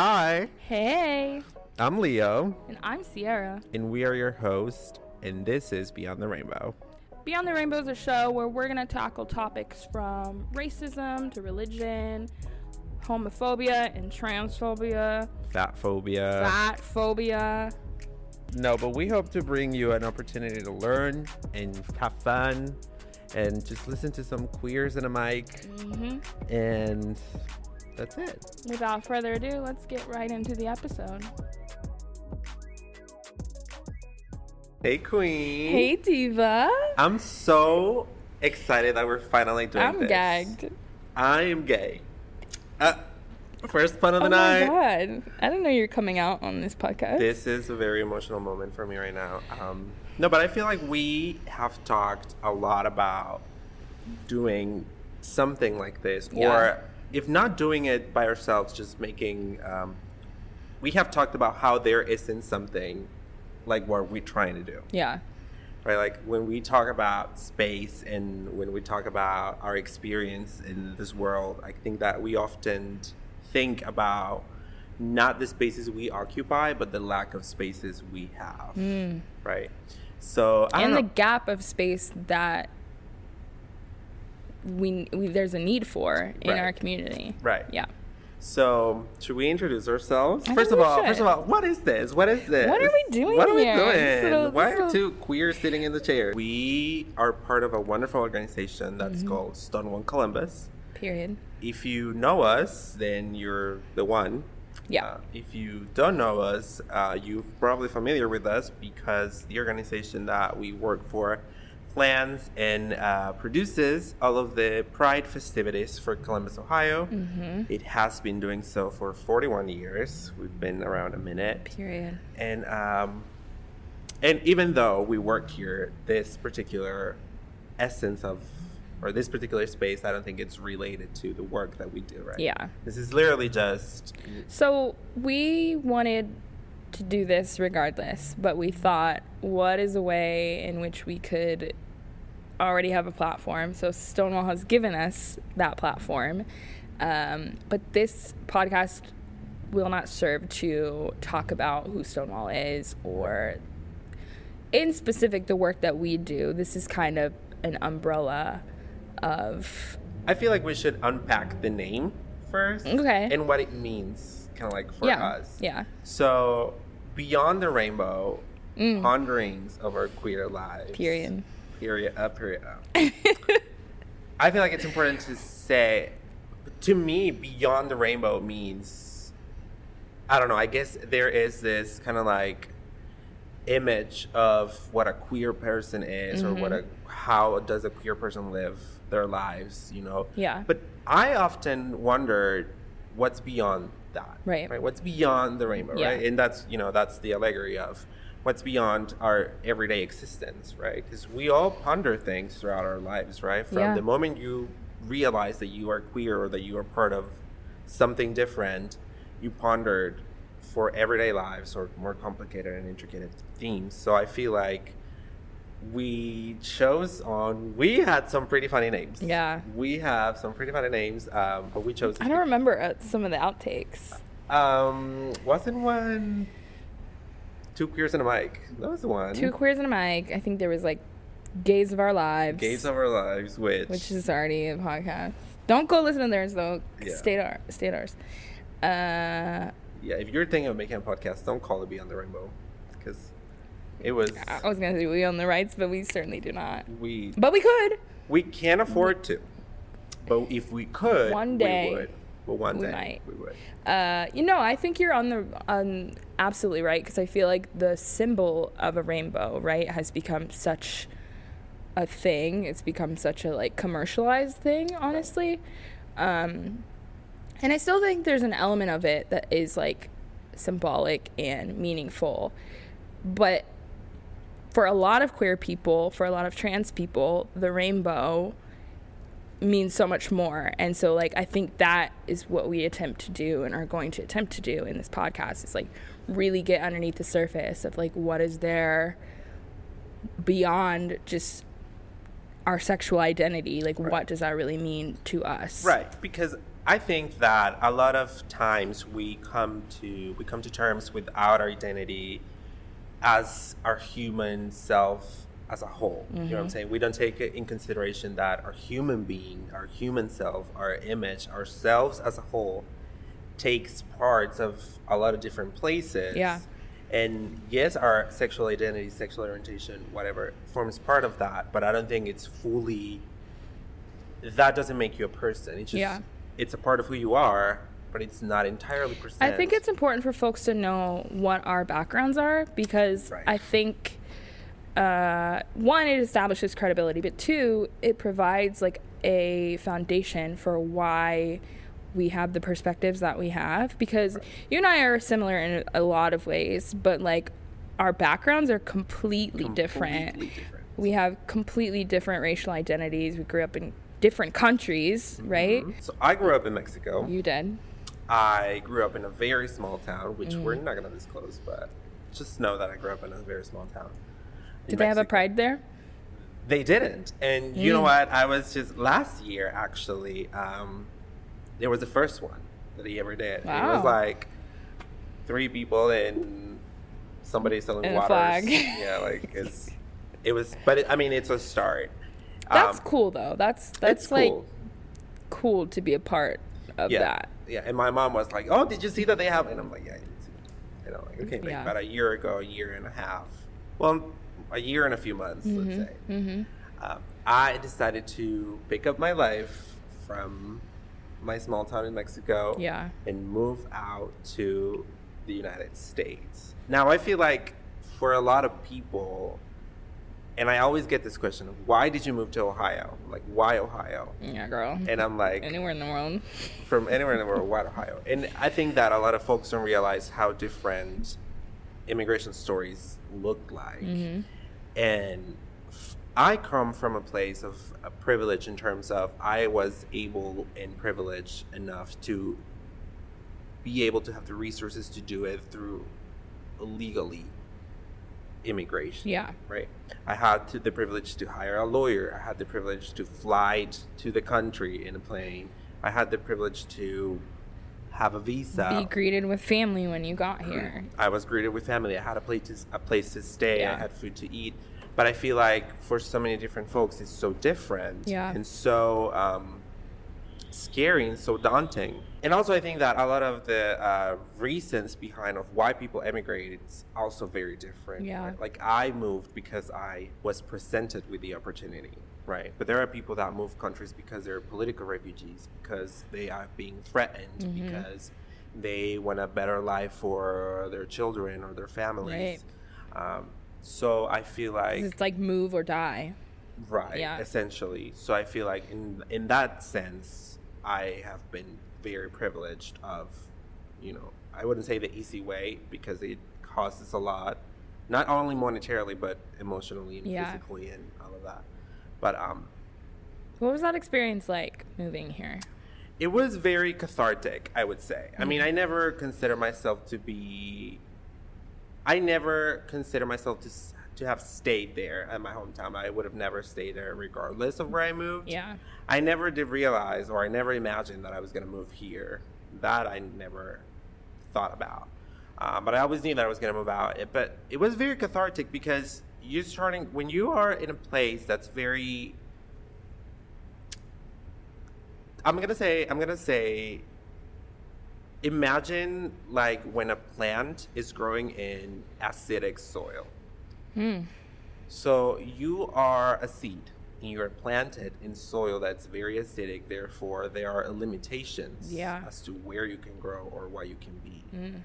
Hi, Hey, I'm Leo, and I'm Sierra. and we are your host, and this is Beyond the Rainbow. Beyond the Rainbow is a show where we're going to tackle topics from racism to religion, homophobia and transphobia, Fat phobia. fat phobia. No, but we hope to bring you an opportunity to learn and have fun and just listen to some queers in a mic. hmm And that's it. Without further ado, let's get right into the episode. Hey, Queen. Hey, Diva. I'm so excited that we're finally doing this. I'm gagged. I am gay. Uh, first pun of the Oh my night. god. I didn't know you're coming out on this podcast. This is a very emotional moment for me right now. Um, no, but I feel like we have talked a lot about doing something like this, Yeah. or if not doing it by ourselves, just making. Um, we have talked about how there isn't something like what we're trying to do, yeah. right? Like when we talk about space and when we talk about our experience in this world, I think that we often think about not the spaces we occupy, but the lack of spaces we have, right? So I and don't the gap of space that we, we there's a need for in Right. our community. Right. Yeah. So should we introduce ourselves? I First think of we all, first of all, what is this? What is this? What are we doing What are we here? doing? This little- Why are little- two queers sitting in the chair? We are part of a wonderful organization that's Mm-hmm. called Stonewall Columbus. Period. If you know us, then you're the one. Yeah. Uh, if you don't know us, uh, you're probably familiar with us because the organization that we work for plans and uh, produces all of the Pride festivities for Columbus, Ohio. Mm-hmm. It has been doing so for 41 years. We've been around a minute, Period. and um, and even though we work here, this particular essence of or this particular space, I don't think it's related to the work that we do. Right? Yeah. This is literally just So we wanted to do this regardless, but we thought, what is a way in which we could already have a platform? So Stonewall has given us that platform, um, but this podcast will not serve to talk about who Stonewall is or, in specific, the work that we do. This is kind of an umbrella of I feel like we should unpack the name first. Okay. And what it means, kind of like for yeah, us. yeah, So, beyond the rainbow, Mm. ponderings of our queer lives. period. Period. Up. Period. Up. I feel like it's important to say, to me, beyond the rainbow means, I don't know. I guess there is this kind of like image of what a queer person is, or what a Mm-hmm. how does a queer person live their lives, you know? Yeah. But I often wonder what's beyond that. Right. Right. What's beyond the rainbow, Yeah. right? And that's you know that's the allegory of what's beyond our everyday existence, right? Because we all ponder things throughout our lives, right? From Yeah. the moment you realize that you are queer or that you are part of something different, you pondered for everyday lives or more complicated and intricate themes. So I feel like we chose on we had some pretty funny names Yeah. we have some pretty funny names um but we chose I don't remember uh, some of the outtakes. um wasn't one two queers and a mic that was the one Two queers and a mic. I think there was like Gays of Our Lives. gays of our lives which, which is already a podcast. Don't go listen to theirs though. Yeah. Stay to our, stay to ours. Uh, yeah if you're thinking of making a podcast don't call it beyond the rainbow because it was I was gonna say we own the rights, but we certainly do not. we But we could. we can't afford to but if we could One day, we would but one we day might. we would Uh, you know, I think you're on the on absolutely right because I feel like the symbol of a rainbow, right, has become such a thing. It's become such a like commercialized thing, honestly. Um, and I still think there's an element of it that is like symbolic and meaningful, but for a lot of queer people, for a lot of trans people, the rainbow means so much more. And so like I think that is what we attempt to do and are going to attempt to do in this podcast is like really get underneath the surface of like what is there beyond just our sexual identity? Like what does that really mean to us? Right, because I think that a lot of times we come to we come to terms with our identity as our human self as a whole. Mm-hmm. You know what I'm mm-hmm. saying? We don't take it in consideration that our human being, our human self, our image, ourselves as a whole takes parts of a lot of different places. Yeah. And yes, our sexual identity, sexual orientation, whatever, forms part of that, but I don't think it's fully that doesn't make you a person. It's just yeah. it's a part of who you are, but it's not entirely percent. I think it's important for folks to know what our backgrounds are because right. I think uh, one, it establishes credibility, but two, it provides like a foundation for why we have the perspectives that we have because right. you and I are similar in a lot of ways, but like our backgrounds are completely, completely different. different. We have completely different racial identities. We grew up in different countries, mm-hmm. right? So I grew up in Mexico. You did. I grew up in a very small town, which mm. we're not going to disclose, but just know that I grew up in a very small town. Did they have a pride there? They didn't. And mm. you know mm. what? I was just last year actually. Um, there was the first one that he ever did. Wow. It was like three people and somebody selling and waters. yeah, like it's it was. But it, I mean, it's a start. That's um, cool though. That's that's like cool. cool to be a part of yeah. that yeah, and my mom was like, "Oh, did you see that they have?" And I'm like, "Yeah, I did see." It. You know, like okay, like yeah. about a year ago, a year and a half, well, a year and a few months, mm-hmm. let's say. Mm-hmm. Um, I decided to pick up my life from my small town in Mexico, yeah, and move out to the United States. Now, I feel like for a lot of people, and I always get this question of why did you move to Ohio? Like, why Ohio? Yeah, girl. And I'm like, anywhere in the world. From anywhere in the world, why Ohio? And I think that a lot of folks don't realize how different immigration stories look like. Mm-hmm. And I come from a place of a privilege in terms of I was able and privileged enough to be able to have the resources to do it through legally immigration. Yeah. Right. I had to, the privilege to hire a lawyer. I had the privilege to fly to the country in a plane. I had the privilege to have a visa. Be greeted with family when you got here. I was greeted with family. I had a place to, a place to stay. Yeah. I had food to eat. But I feel like for so many different folks, it's so different. Yeah. And so um, scary and so daunting and also I think that a lot of the uh, reasons behind of why people emigrate is also very different. Yeah. Right? Like I moved because I was presented with the opportunity, right? But there are people that move countries because they're political refugees, because they are being threatened, mm-hmm. because they want a better life for their children or their families. Right. Um, so I feel like it's like move or die. Right. Yeah. Essentially. So I feel like in in that sense, I have been very privileged of, you know, I wouldn't say the easy way because it costs us a lot, not only monetarily but emotionally and yeah. physically and all of that. But um, what was that experience like moving here? It was very cathartic, I would say. Mm-hmm. I mean, I never consider myself to be. I never consider myself to to have stayed there at my hometown. I would have never stayed there regardless of where I moved. Yeah. I never did realize or I never imagined that I was going to move here. That I never thought about. Uh, but I always knew that I was going to move out. It, but it was very cathartic because you're starting, when you are in a place that's very, I'm going to say, I'm going to say, imagine like when a plant is growing in acidic soil Hmm. So you are a seed and you are planted in soil that's very acidic. Therefore, there are limitations yeah. as to where you can grow or what you can be. Mm.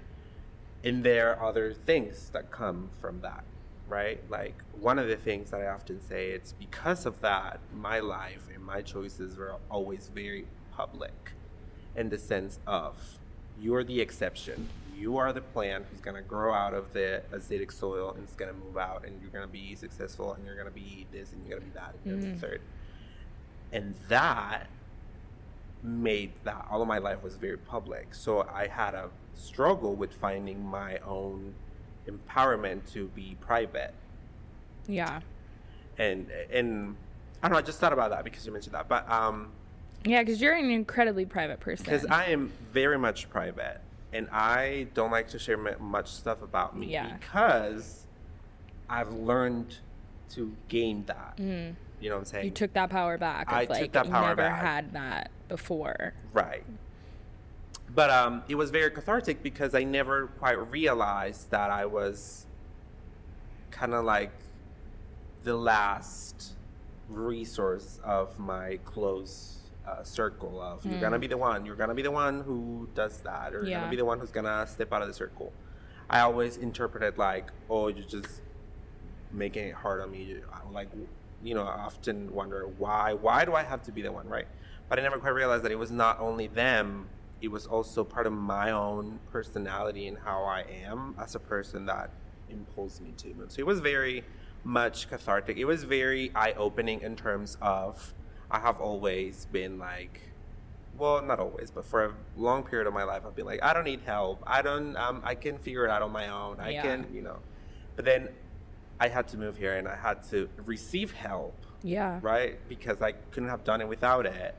And there are other things that come from that, right? Like one of the things that I often say, it's because of that, my life and my choices were always very public in the sense of you're the exception you are the plant who's going to grow out of the acidic soil and it's going to move out and you're going to be successful and you're going to be this and you're going to be that and you're to third. And that made that all of my life was very public. So I had a struggle with finding my own empowerment to be private. Yeah. And and I don't know, I just thought about that because you mentioned that. But um Yeah, because you're an incredibly private person. because I am very much private and I don't like to share much stuff about me Yeah. because I've learned to gain that. You know what I'm saying? Mm. you took that power back. I took like, that you power never back. had that before. Right. But um, it was very cathartic because I never quite realized that I was kind of like the last resource of my close uh, circle of you're gonna be the one you're gonna be the one who does that or you're gonna be the one who's gonna step out of the circle. I always interpreted like oh you're just making it hard on me. You- I- like you know i often wonder why why do i have to be the one? Right? But i never quite realized that it was not only them it was also part of my own personality and how i am as a person that imposed me to move. So it was very much cathartic. It was very eye-opening in terms of i have always been like well not always but for a long period of my life i've been like i don't need help. I don't um, i can figure it out on my own. I Yeah. can you know. But then i had to move here and i had to receive help Yeah. right? Because i couldn't have done it without it.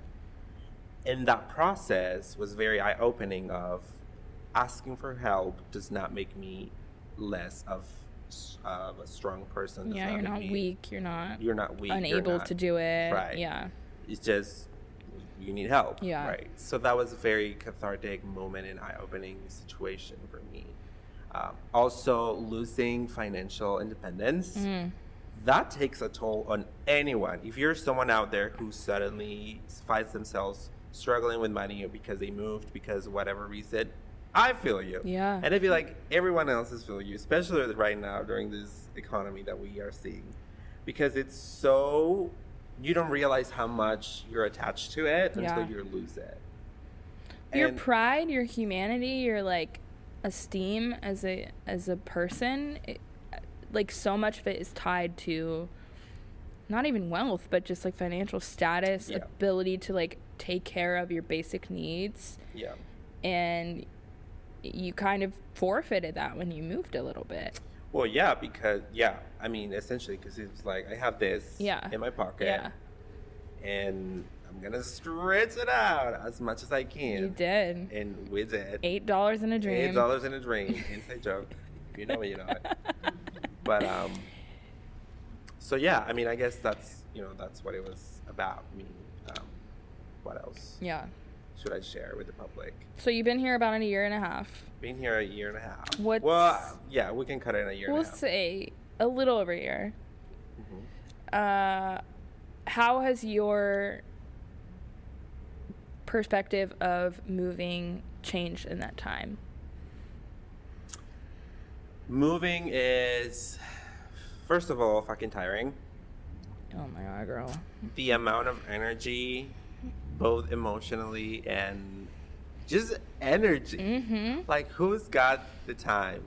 And that process was very eye-opening of asking for help does not make me less of, of a strong person does Yeah, you're not weak. You're not you're not weak unable not- to do it. Right. Yeah. it's just you need help. Yeah. Right. So that was a very cathartic moment and eye-opening situation for me. Um, also, losing financial independence. Mm. That takes a toll on anyone. If you're someone out there who suddenly finds themselves struggling with money because they moved because whatever reason, I feel you. Yeah. And I feel like everyone else is feeling you, especially right now during this economy that we are seeing, because it's so you don't realize how much you're attached to it until you lose it. your And- pride, your humanity, your like esteem as a as a person, it, like so much of it is tied to not even wealth, but just like financial status, Yeah. ability to like take care of your basic needs, yeah. and you kind of forfeited that when you moved a little bit. Well, yeah, because yeah, I mean, essentially, because it's like I have this Yeah. in my pocket, Yeah, and I'm gonna stretch it out as much as I can. you did. And with it, Eight dollars in a dream. Eight dollars in a dream. Inside joke. You know it, you know it. But um, so yeah, I mean, I guess that's you know that's what it was about. I mean, um, what else Yeah. Should I share with the public? So you've been here about a year and a half. Been here a year and a half. What's- Well, yeah, we can cut it in a year We'll and a half. say a little over a year. Mhm. Uh, how has your perspective of moving changed in that time? Moving is, first of all, fucking tiring. Oh my god, girl. The amount of energy, both emotionally and just energy. Mm-hmm. Like, who's got the time?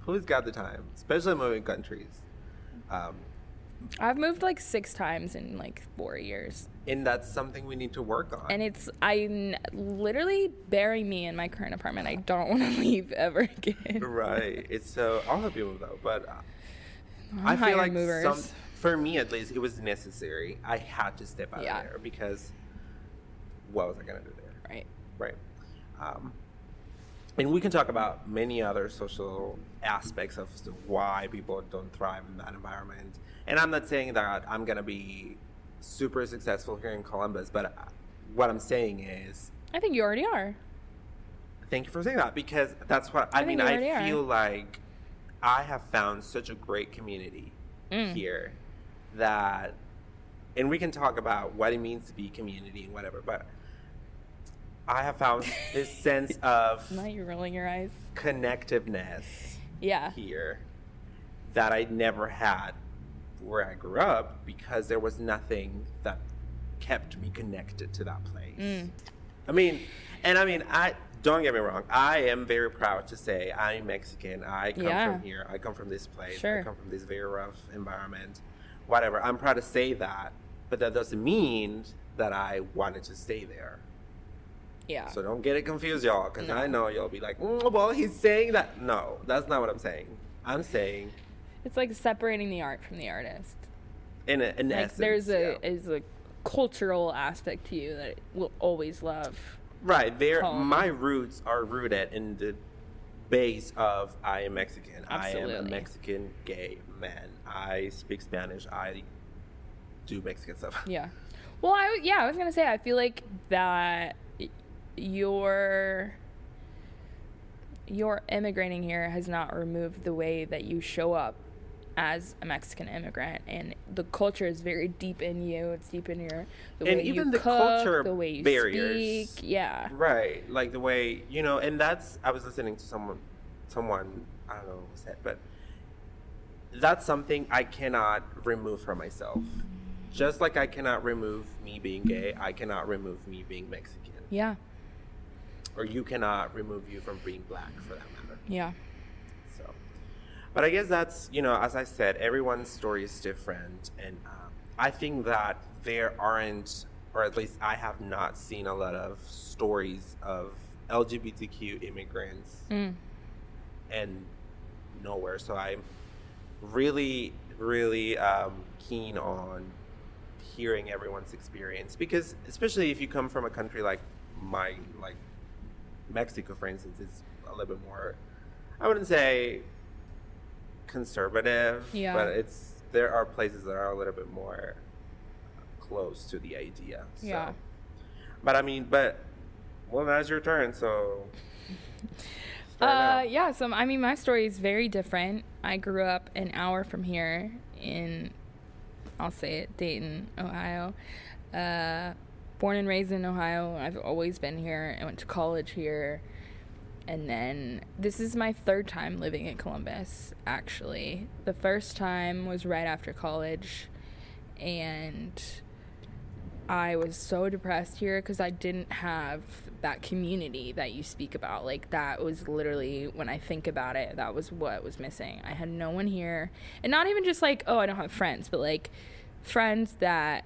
Who's got the time? Especially moving countries. Um, I've moved like six times in like four years, and that's something we need to work on. and it's I literally bury me in my current apartment. I don't want to leave ever again. right. It's so. I'll help you move though, but uh, I'm feel like movers. some, for me at least, it was necessary. I had to step out Yeah. of there because what was I gonna do there? right. Right. Um, and we can talk about many other social aspects of why people don't thrive in that environment. And I'm not saying that I'm going to be super successful here in Columbus, but uh, what I'm saying is I think you already are. thank you for saying that because that's what I, I mean. I already are. feel like I have found such a great community Mm. here that, and we can talk about what it means to be community and whatever, but I have found this sense of Now you're rolling your eyes. connectiveness Yeah. here that I never had where I grew up because there was nothing that kept me connected to that place. Mm. I mean, and I mean, I don't get me wrong. I am very proud to say I'm Mexican. I come Yeah. from here. I come from this place. Sure. I come from this very rough environment. Whatever. I'm proud to say that, but that doesn't mean that I wanted to stay there. Yeah. So don't get it confused, y'all, because No. I know y'all be like, mm, well, he's saying that. No, that's not what I'm saying. I'm saying, It's like separating the art from the artist. in, a, in like essence, there's a yeah. is a cultural aspect to you that will always love. Right. There, my roots are rooted in the base of I am Mexican. Absolutely. I am a Mexican gay man. I speak Spanish. I do Mexican stuff. Yeah. Well, I yeah, I was gonna say I feel like that your your immigrating here has not removed the way that you show up as a Mexican immigrant, and the culture is very deep in you. It's deep in your the And way even you the cook, culture the way you barriers. speak. Yeah. Right. Like the way you know, and that's I was listening to someone, someone I don't know who said, but that's something I cannot remove from myself. Just like I cannot remove me being gay, I cannot remove me being Mexican, Yeah. Or you cannot remove you from being black, for that matter. Yeah. So, but I guess that's you know, as I said, everyone's story is different, and um, I think that there aren't, or at least I have not seen a lot of stories of LGBTQ immigrants Mm. and nowhere. So I'm really, really um, keen on hearing everyone's experience because, especially if you come from a country like my, like Mexico, for instance, is a little bit more. I wouldn't say conservative, Yeah. but it's there are places that are a little bit more close to the idea. So. Yeah. But I mean, but well, now's your turn. So. Uh, yeah, so I mean, my story is very different. I grew up an hour from here in, I'll say it, Dayton, Ohio. Uh, born and raised in Ohio. I've always been here. I went to college here. And then this is my third time living in Columbus, actually. The first time was right after college. And I was so depressed here because I didn't have that community that you speak about. Like, that was literally, when I think about it, that was what was missing. I had no one here. And not even just like, oh, I don't have friends, but like friends that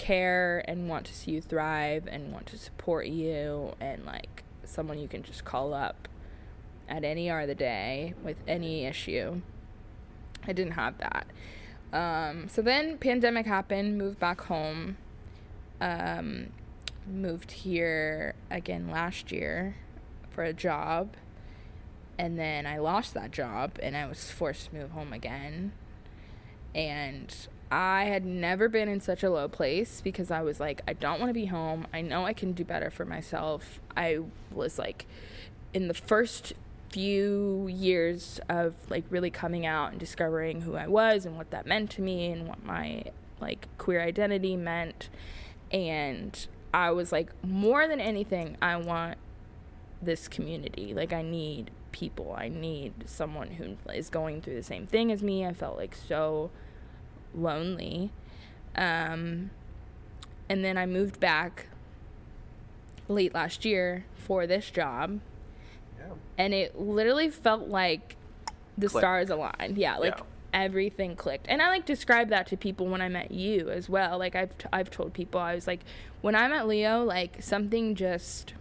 care and want to see you thrive and want to support you and like someone you can just call up at any hour of the day with any issue. I didn't have that. Um, so then pandemic happened, moved back home. Um, moved here again last year for a job. And then I lost that job and I was forced to move home again. And I had never been in such a low place because I was like, I don't want to be home. I know I can do better for myself. I was like, in the first few years of like really coming out and discovering who I was and what that meant to me and what my like queer identity meant. And I was like, more than anything, I want this community. Like, I need people. I need someone who is going through the same thing as me. I felt like so lonely. Um, and then I moved back late last year for this job. Yeah. And it literally felt like the stars aligned. Yeah, like Yeah. everything clicked. And I like describe that to people when I met you as well. Like I've t- I've told people I was like when I met Leo, like something just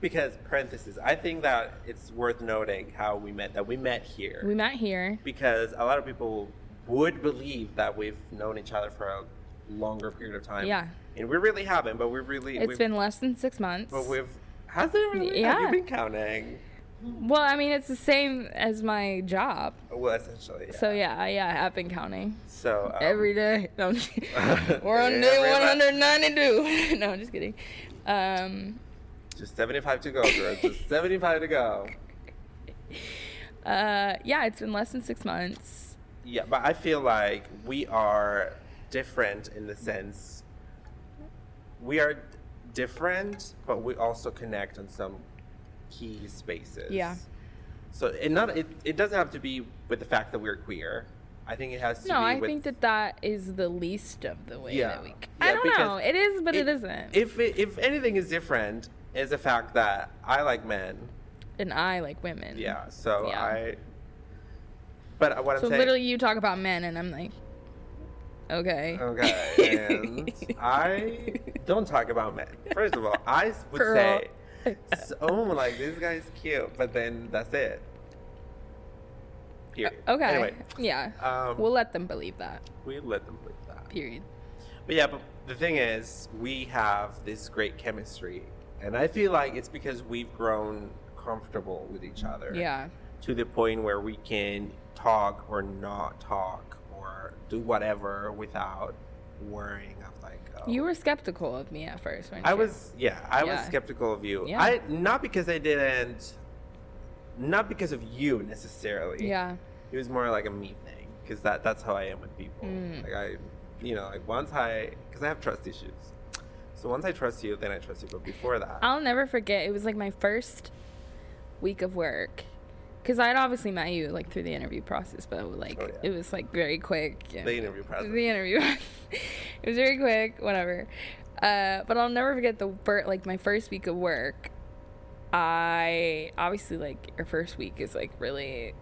Because parentheses, I think that it's worth noting how we met. That we met here. we met here. because a lot of people would believe that we've known each other for a longer period of time. Yeah. and we really haven't. But we really. It's been less than 6 months. But we've. Has it really? Have Yeah. you been counting? well, I mean, it's the same as my job. Well, essentially. So yeah, yeah, I've been counting So um, every day. No, I'm just kidding. We're on day 192. no, I'm just kidding. Um, Just seventy-five to go, girl. Just seventy-five to go. uh, yeah, it's been less than six months. Yeah, but I feel like we are different in the sense we are different, but we also connect on some key spaces. Yeah. So it not it, it doesn't have to be with the fact that we're queer. I think it has to be No, I with think that that is the least of the way Yeah. that we. c- Yeah, I don't know. It is, but it, it- isn't. if it, if anything is different is the fact that I like men. and I like women. Yeah. So Yeah. I but what I'm So saying So literally, you talk about men, and I'm like, okay. Okay, and I don't talk about men. First of all, I would Girl. say, so, oh, like this guy's cute, but then that's it. Period. Okay. Anyway, yeah. um, we'll let them believe that. we let them believe that. Period. But yeah, but the thing is, we have this great chemistry, and I feel like it's because we've grown comfortable with each other. Yeah. To the point where we can talk or not talk or do whatever without worrying of like. Oh. You were skeptical of me at first, weren't I you? was, yeah, I was skeptical of you. Yeah. I not because I didn't, not because of you necessarily. Yeah. It was more like a me thing because that that's how I am with people. Mm. Like I, you know, like once I, because I have trust issues. So once I trust you, then I trust you. But before that, I'll never forget. It was like my first week of work. Because I'd obviously met you like through the interview process, but like Oh, yeah. it was like very quick. and- the interview process. The interview. it was very quick, whatever. Uh, but I'll never forget the like my first week of work. I obviously like your first week is like really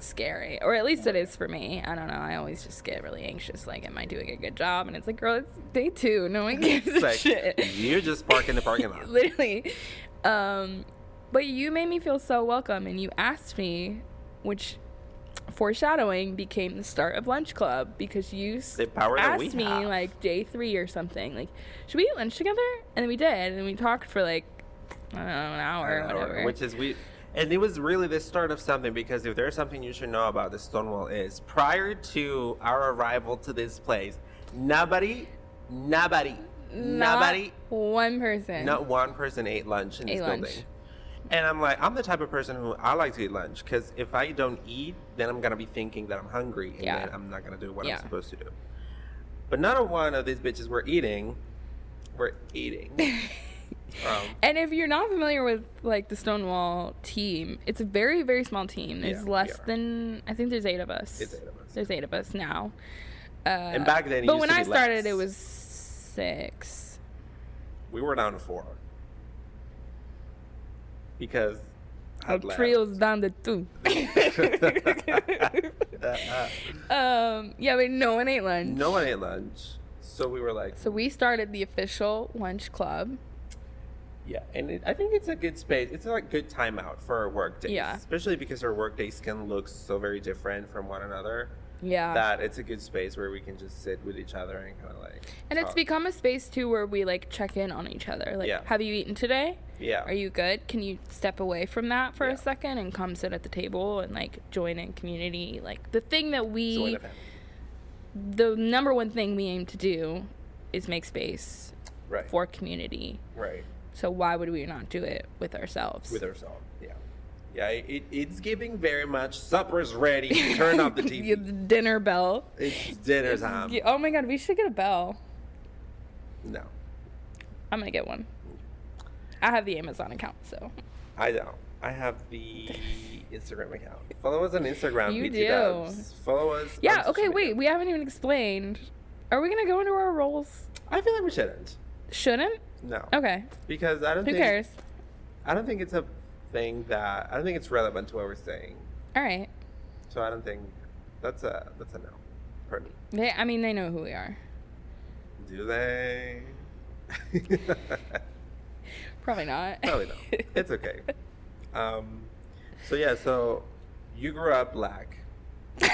scary, or at least it is for me. I don't know. I always just get really anxious. Like, am I doing a good job? And it's like, girl, it's day two. No one gives It's a like shit. You're just parking the parking lot. Literally. Um, but you made me feel so welcome, and you asked me, which foreshadowing became the start of lunch club because you s- The power that we asked me have. like day three or something like should we eat lunch together and then we did and we talked for like i don't know an hour or whatever Which is we, and it was really the start of something because if there's something you should know about the Stonewall is prior to our arrival to this place, nobody, nobody, Not nobody, one person not one person ate lunch in Ate this lunch. building. And I'm like, I'm the type of person who I like to eat lunch because if I don't eat, then I'm gonna be thinking that I'm hungry, and Yeah. then I'm not gonna do what Yeah. I'm supposed to do. But none of one of these bitches were eating. We're eating. um, and if you're not familiar with like the Stonewall team, it's a very very small team. There's Yeah, less than I think there's eight of us. It's eight of us. There's eight of us now. Uh, and back then but when I started, less. it was six. we were down to four because I'd left. trio's down to two. um, yeah, but no one ate lunch. no one ate lunch, so we were like, So we started the official lunch club. yeah. And it, I think it's a good space. It's a like, good timeout for our work days, Yeah. especially because our work days can look so very different from one another. Yeah. that it's a good space where we can just sit with each other and kind of like. and it's become a space too where we like check in on each other. Like, Yeah. have you eaten today? yeah. Are you good? Can you step away from that for Yeah. a second and come sit at the table and like join in community? Like the thing that we, the the number one thing we aim to do is make space right? for community. right So why would we not do it with ourselves? with ourselves. Yeah. It, it's giving very much. Supper's ready. Turn off the the TV. dinner bell. It's dinner time. Yeah, Oh my god, we should get a bell. No, I'm gonna get one. I have the Amazon account, so I don't. I have the Instagram account. Follow us on Instagram. You do. Dubs. Follow us. yeah. Okay, wait. We haven't even explained. Are we gonna go into our roles? I feel like we shouldn't. Shouldn't. No. Okay. Because I don't Who think cares? I don't think it's a thing that I don't think it's relevant to what we're saying. All right. So I don't think that's a that's a no for me. They. I mean, they know who we are. Do they? Probably not. Probably not. It's okay. Um, so yeah, so you grew up black.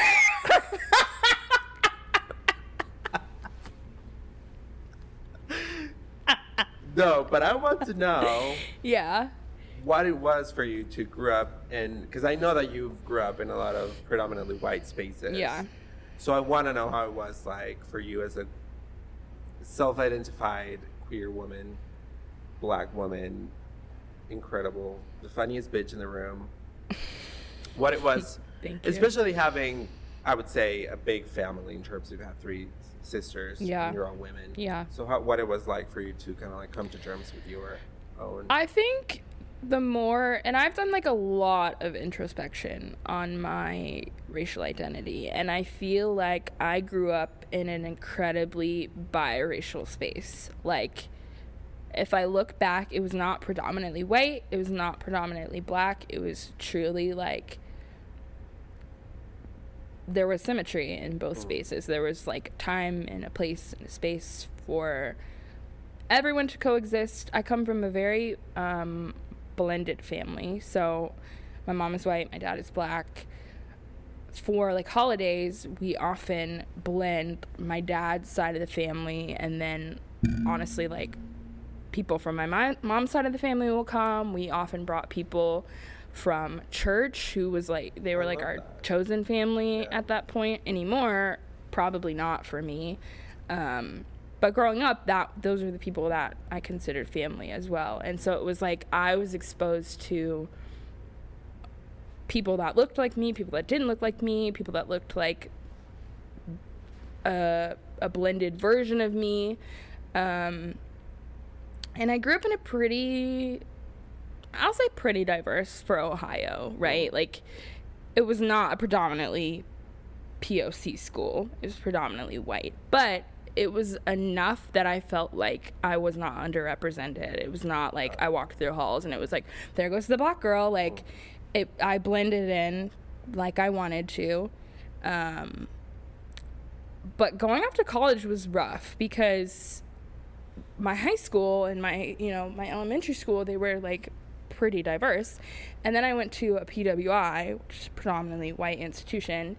no, but I want to know yeah. What it was for you to grow up in, because I know that you grew up in a lot of predominantly white spaces. Yeah. So I want to know how it was like for you as a self-identified queer woman, black woman, incredible, the funniest bitch in the room. What it was, especially having, I would say, a big family in terms of you have three sisters. Yeah. And you're all women. Yeah. So how, what it was like for you to kind of like come to terms with your own. I think the more, and I've done like a lot of introspection on my racial identity, and I feel like I grew up in an incredibly biracial space. Like, if I look back, it was not predominantly white, it was not predominantly black, it was truly like there was symmetry in both spaces. There was like time and a place and a space for everyone to coexist. I come from a very um, blended family. So my mom is white, my dad is black. For like holidays, we often blend my dad's side of the family and then honestly like people from my mi- mom's side of the family will come. We often brought people from church who was like they were like our that. chosen family Yeah. at that point anymore probably not for me um, but growing up that those were the people that i considered family as well and so it was like i was exposed to people that looked like me people that didn't look like me people that looked like a, a blended version of me um, and i grew up in a pretty I'll say pretty diverse for Ohio, right? Like it was not a predominantly POC school. It was predominantly white. But it was enough that I felt like I was not underrepresented. It was not like I walked through halls and it was like there goes the black girl like it I blended in like I wanted to. Um but going off to college was rough because my high school and my you know my elementary school they were like pretty diverse and then i went to a pwi which is predominantly white institution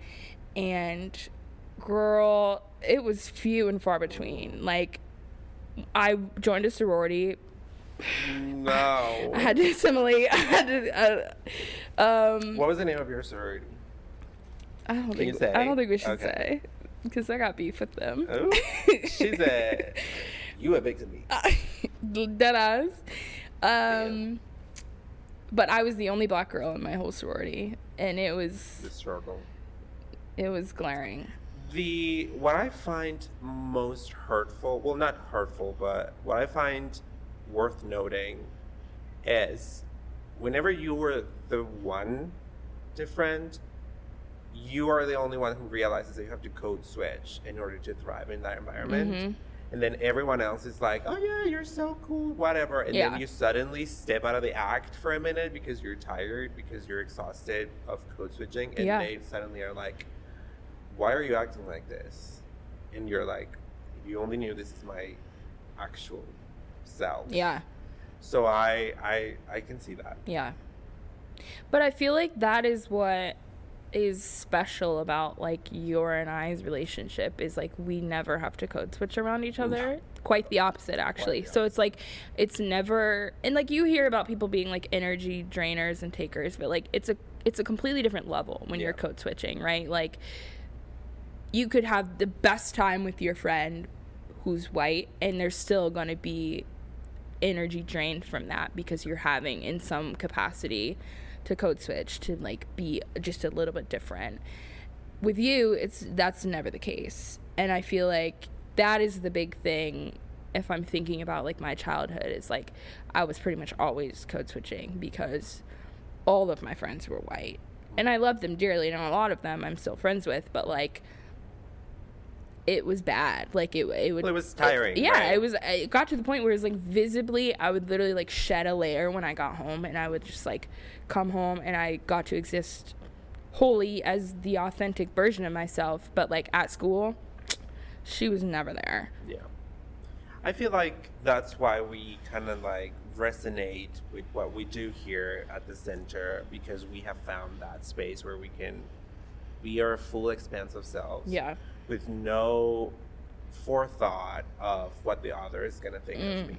and girl it was few and far between like i joined a sorority No. i had to assimilate i had to uh, um What was the name of your sorority? i don't Can think i don't think we should Okay. say because i got beef with them Oh, she said, "You evicted me." Dead. Um, but I was the only black girl in my whole sorority, and it was The struggle. it was glaring. The what I find most hurtful, well, not hurtful, but what I find worth noting is whenever you were the one different, you are the only one who realizes that you have to code switch in order to thrive in that environment. Mhm. And then everyone else is like, oh yeah, you're so cool, whatever. And Yeah. then you suddenly step out of the act for a minute because you're tired, because you're exhausted of code switching. And Yeah. they suddenly are like, why are you acting like this? And you're like, you only knew this is my actual self. Yeah, So I I I can see that. yeah. But I feel like that is what is special about like your and I's relationship is like we never have to code switch around each other. Quite the opposite actually. the So it's like it's never and like you hear about people being like energy drainers and takers, but like it's a it's a completely different level when you're code switching, right? Like you could have the best time with your friend who's white and there's still going to be energy drained from that because you're having in some capacity to code switch to like be just a little bit different. With you it's that's never the case. And i feel like that is the big thing if i'm thinking about like my childhood is like i was pretty much always code switching because all of my friends were white. And i love them dearly and a lot of them i'm still friends with but like it was bad. Like it, it would Well, it was tiring, yeah right? it was it got to the point where it was like visibly i would literally like shed a layer when i got home and i would just like come home and i got to exist wholly as the authentic version of myself. But like at school she was never there. Yeah. I feel like that's why we kind of like resonate with what we do here at the center because we have found that space where we can be our full expanse of selves. Yeah with no forethought of what the other is going to think Mm. of me,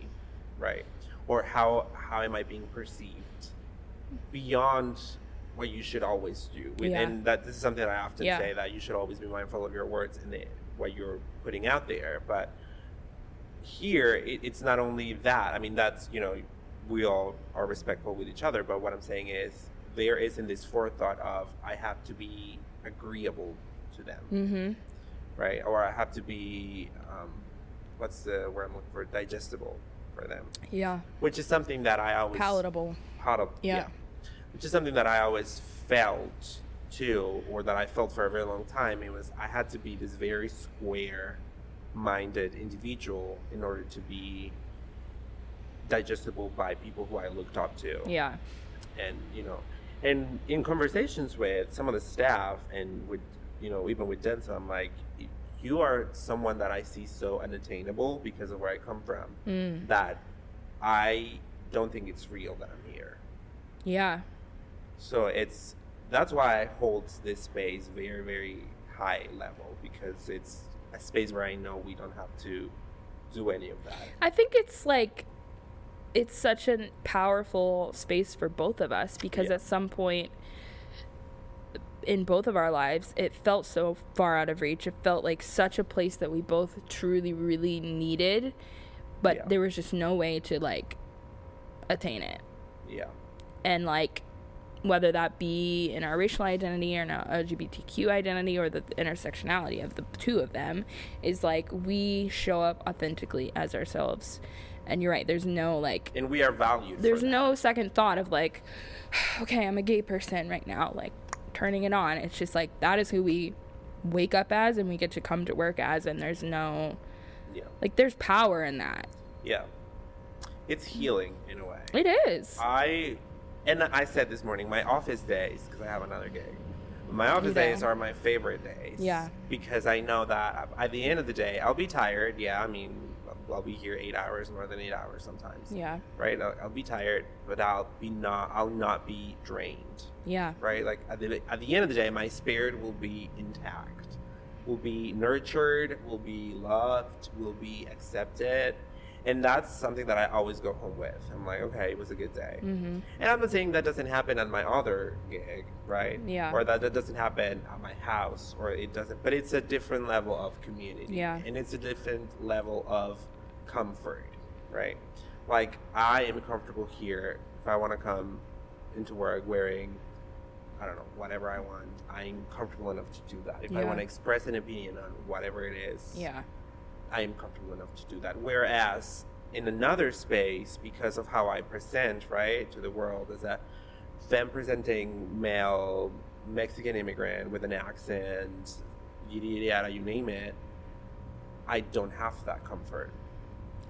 right? Or how how am I being perceived beyond what you should always do. Yeah. And that this is something that I often Yeah. say that you should always be mindful of your words and the, what you're putting out there. But here, it, it's not only that. I mean, that's you know, we all are respectful with each other. But what I'm saying is, there isn't this forethought of I have to be agreeable to them mm-hmm right? Or I have to be, um, what's the word I'm looking for? Digestible for them, yeah which is something that I always palatable palatable, Yeah. which is something that I always felt too, or that I felt for a very long time. It was I had to be this very square-minded individual in order to be digestible by people who I looked up to yeah and you know and in conversations with some of the staff and with you know even with Densil i'm like you are someone that i see so unattainable because of where i come from mm. that i don't think it's real that i'm here yeah so it's that's why i hold this space very very high level because it's a space where i know we don't have to do any of that. I think it's like it's such a powerful space for both of us because Yeah. at some point in both of our lives it felt so far out of reach. It felt like such a place that we both truly really needed, but Yeah. there was just no way to like attain it. Yeah. and like whether that be in our racial identity or in our LGBTQ identity or the intersectionality of the two of them is like we show up authentically as ourselves. And you're right, there's no like And we are valued. there's no second thought of like okay, I'm a gay person right now, like turning it on. It's just like that is who we wake up as and we get to come to work as and there's no Yeah. like there's power in that. Yeah. It's healing in a way. It is. I and I said this morning, my office days because I have another gig. My office Yeah. days are my favorite days. Yeah. Because I know that at the end of the day, I'll be tired. Yeah, I mean, I'll be here eight hours, more than eight hours sometimes. yeah. Right. I'll, I'll be tired, but I'll be not. I'll not be drained. Yeah. Right. Like at the at the end of the day, my spirit will be intact. Will be nurtured. Will be loved. Will be accepted. And that's something that I always go home with. I'm like, okay, it was a good day. Mhm. And I'm not saying that doesn't happen at my other gig, right? Yeah. Or that that doesn't happen at my house, or it doesn't. But it's a different level of community. Yeah. And it's a different level of comfort, right? Like I am comfortable here. If I want to come into work wearing, I don't know, whatever I want, I'm comfortable enough to do that. If I want to express an opinion on whatever it is, Yeah. I am comfortable enough to do that. Whereas in another space, because of how I present, right, to the world, is that them presenting male Mexican immigrant with an accent, yada yada yada, you name it, I don't have that comfort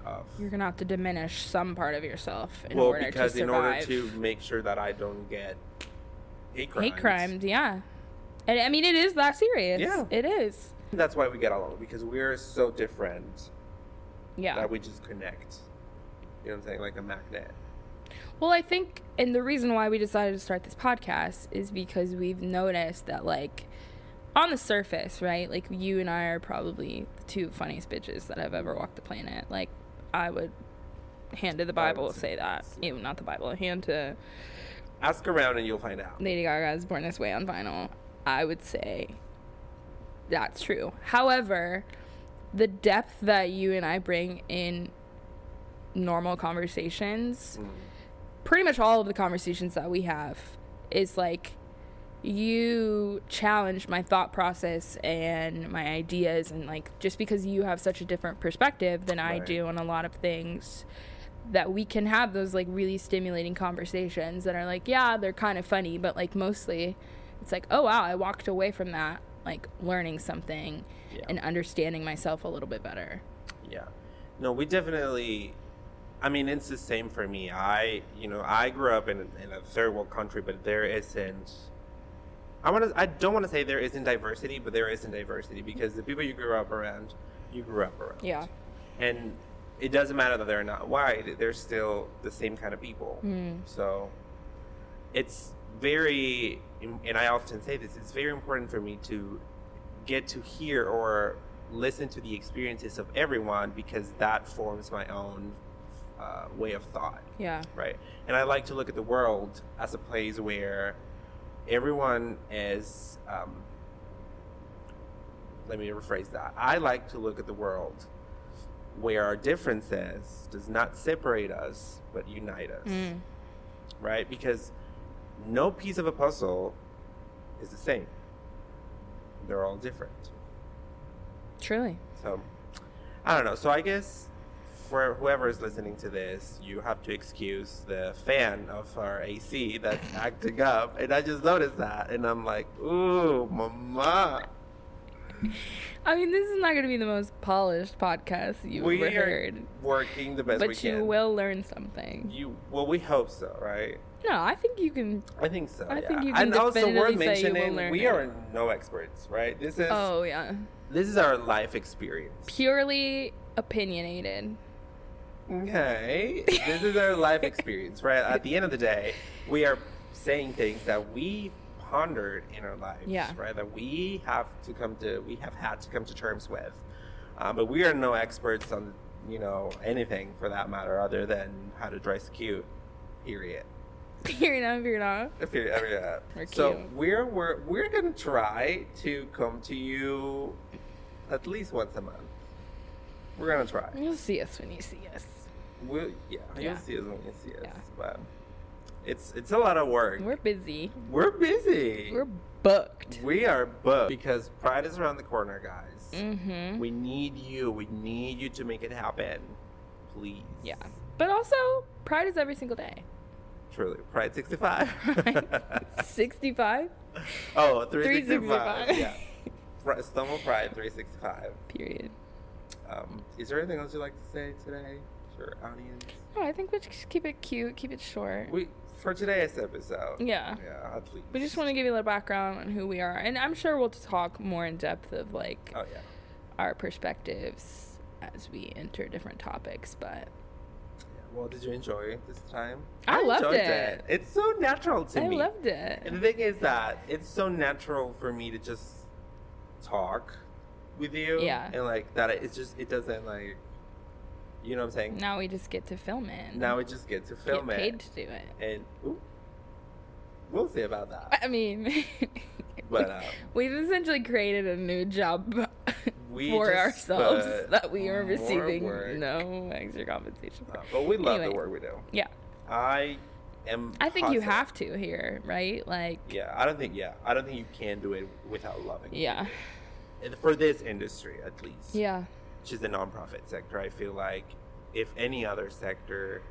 of. You're gonna have to diminish some part of yourself in well, order because to in order survive. to make sure that I don't get hate crimes. hate crimes, yeah. And I mean, it is that serious. Yeah. it is. That's why we get along because we're so different Yeah. that we just connect. You know what I'm saying? Like a magnet. Well, I think, and the reason why we decided to start this podcast is because we've noticed that, like, on the surface, right? Like, you and I are probably the two funniest bitches that have ever walked the planet. Like, I would hand to the Bible say say that. Ew, not the Bible. Hand to Ask around and you'll find out. Lady Gaga's Born This Way on vinyl, I would say that's true. However, the depth that you and I bring in normal conversations, Mm. pretty much all of the conversations that we have, is like you challenge my thought process and my ideas and like just because you have such a different perspective than I do on a lot of things that we can have those like really stimulating conversations that are like yeah they're kind of funny but like mostly it's like oh wow I walked away from that like learning something Yeah. and understanding myself a little bit better Yeah. No, we definitely. I mean, it's the same for me. I, you know, I grew up in, in a third world country, but there isn't. I want to. I don't want to say there isn't diversity, but there isn't diversity because the people you grew up around, you grew up around. yeah And it doesn't matter that they're not white; they're still the same kind of people. Mm. So, it's very, and I often say this. It's very important for me to get to hear or listen to the experiences of everyone because that forms my own uh, way of thought, yeah right? And I like to look at the world as a place where everyone is. Um, let me rephrase that. I like to look at the world where our differences does not separate us but unite us, Mm. right? Because no piece of a puzzle is the same. They're all different. truly So, I don't know. So I guess for whoever is listening to this, you have to excuse the fan of our AC that's acting up. And I just noticed that, and I'm like, ooh, mama. I mean, this is not going to be the most polished podcast you've ever heard. we ever are heard, working the best we but you will learn something. You well, we hope so, right? No, I think you can. I think so. I yeah. think you can and also worth say you will mentioning, we it. are no experts, right? This is Oh yeah, this is our life experience. purely opinionated. Okay, this is our life experience, right? At the end of the day, we are saying things that we pondered in our lives, Yeah. right? That we have to come to, we have had to come to terms with. Um, but we are no experts on you know, anything for that matter, other than how to dress cute. Period. You're not, you're not. If you're ever yeah. We're So cute. we're we're we're gonna try to come to you at least once a month. We're gonna try. You'll see us when you see us. We'll, yeah, Yeah. you'll see us when you see us. Yeah. But it's it's a lot of work. We're busy. We're busy. We're booked. we are booked because Pride is around the corner, guys. Mm-hmm. We need you. We need you to make it happen. Please. Yeah. But also, Pride is every single day. Truly. Pride 65. 65? oh, 365. 365. yeah. Stumble Pride 365. Period. Um, is there anything else you'd like to say today our audience? Oh, I think we just keep it cute, keep it short. We for today's episode. Yeah. Yeah, at least. We just want to give you a little background on who we are. And I'm sure we'll talk more in depth of like Oh yeah. our perspectives as we enter different topics. But yeah. Well, did you enjoy this time? I loved enjoyed it. It's so natural to I me. I loved it. And the thing is that it's so natural for me to just talk with you. Yeah. And like that, it's just it doesn't like, you know what I'm saying? Now we just get to film it. Now we just get to film get paid to do it. and ooh, we'll see about that. I mean, But, um, we've essentially created a new job We for ourselves that we are receiving work. no extra compensation for. Uh, but we love Anyway. the work we do. Yeah, I am. I think you have to here, right? Like, Yeah, I don't think. Yeah, I don't think you can do it without loving. it. yeah, And for this industry, at least. yeah, which is the nonprofit sector. I feel like if any other sector,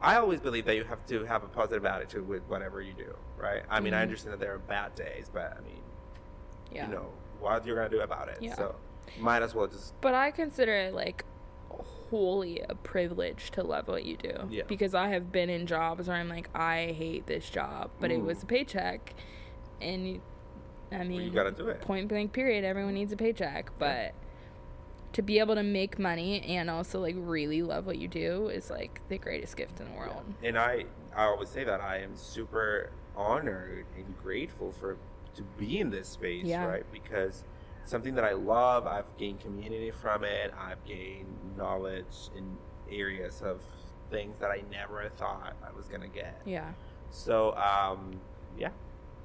I always believe that you have to have a positive attitude with whatever you do, right? I mean, I Mhm. understand that there are bad days, but I mean, yeah. you know, what you're gonna do about it. Yeah. So, might as well just But I consider it like wholly a privilege to love what you do. Yeah. Because I have been in jobs where I'm like, I hate this job, but it Mm. was a paycheck, and I mean, you gotta do it. point blank period everyone needs a paycheck but to be able to make money and also like really love what you do is like the greatest gift in the world and I, I always say that I am super honored and grateful for to be in this space, Yeah. right? Because it's something that I love. I've gained community from it. I've gained knowledge in areas of things that I never thought I was gonna get. yeah So, um, yeah,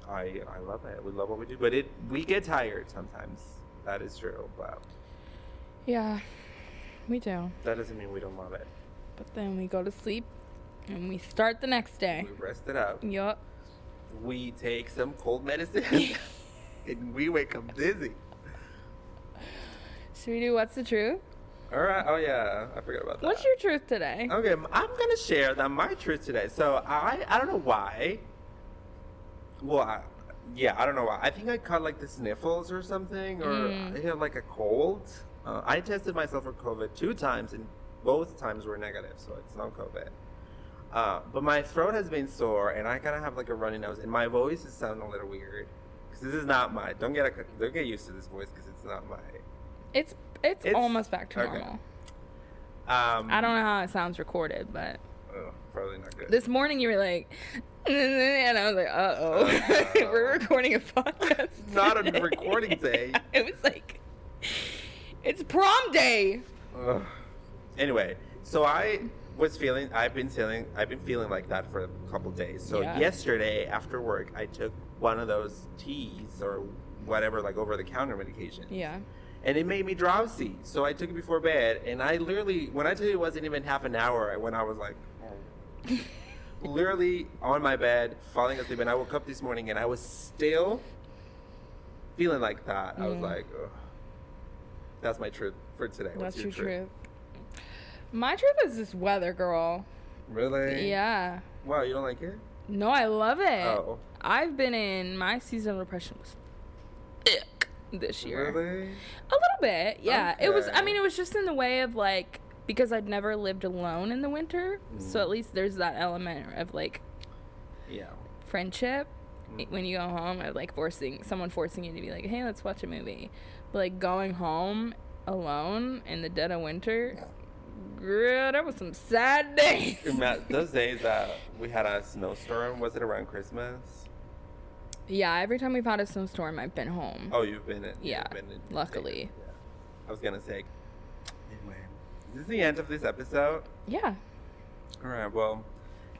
I I love it. We love what we do, but it we get tired sometimes. That is true, but yeah we do that doesn't mean we don't love it. but then we go to sleep and we start the next day We rest it out. yup we take some cold medicine and we wake up dizzy. should we do what's the truth All right. Oh yeah, I forgot about that. what's your truth today Okay, m- I'm gonna share that my truth today. So I I don't know why. Well, I, yeah, I don't know. I think I caught like the sniffles or something, or Mm. I have like a cold. Uh, I tested myself for COVID two times, and both times were negative, so it's not COVID. Uh, but my throat has been sore, and I kind of have like a runny nose, and my voice is sounding a little weird. Because this is not my. Don't get a, don't get used to this voice, because it's not my. it's, it's It's- almost back to okay. normal Um, i don't know how it sounds recorded but oh, probably not good. this morning you were like and i was like uh-oh Uh-oh. we're uh. recording a podcast Not a recording day. it was like it's prom day Ugh. Anyway, so I was feeling I've been feeling I've been feeling like that for a couple days. So Yeah. yesterday after work I took one of those teas or whatever like over the counter medication. yeah And it made me drowsy. So I took it before bed and I literally when I tell you it wasn't even half an hour when I was like oh. literally on my bed falling asleep and I woke up this morning and I was still feeling like that. I was like Ugh. that's my truth for today. What's That's your, truth? truth. My truth is this weather, girl. Really? Yeah. Wow, you don't like it? No, I love it. Oh. I've been in my seasonal depression was thick this year. Really? A little bit, yeah. It was. I mean, it was just in the way of like because I'd never lived alone in the winter, so Mm. at least there's that element of like Yeah. friendship Mm. when you go home or like forcing someone forcing you to be like hey let's watch a movie but like going home alone in the dead of winter girl that was some sad days those days that we had a snowstorm, was it around Christmas? yeah every time we've had a snowstorm i've been home Oh, you've been in. Yeah, been in luckily. Yeah. I was gonna say, this is the end of this episode. Yeah. All right. Well,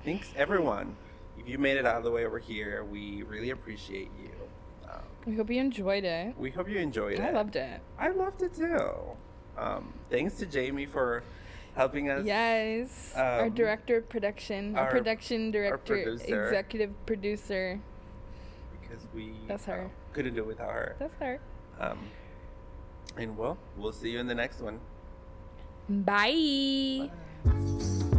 thanks everyone. If you made it all the way over here, we really appreciate you. Um, We hope you enjoyed it. we hope you enjoyed it. I loved it. I loved it too. Um, thanks to Jamie for helping us. Yes. our um, director of production, our, our- production director, producer. executive producer. Because we That's her. uh, couldn't do it without her. That's her. Um, and well, we'll see you in the next one. Bye. Bye.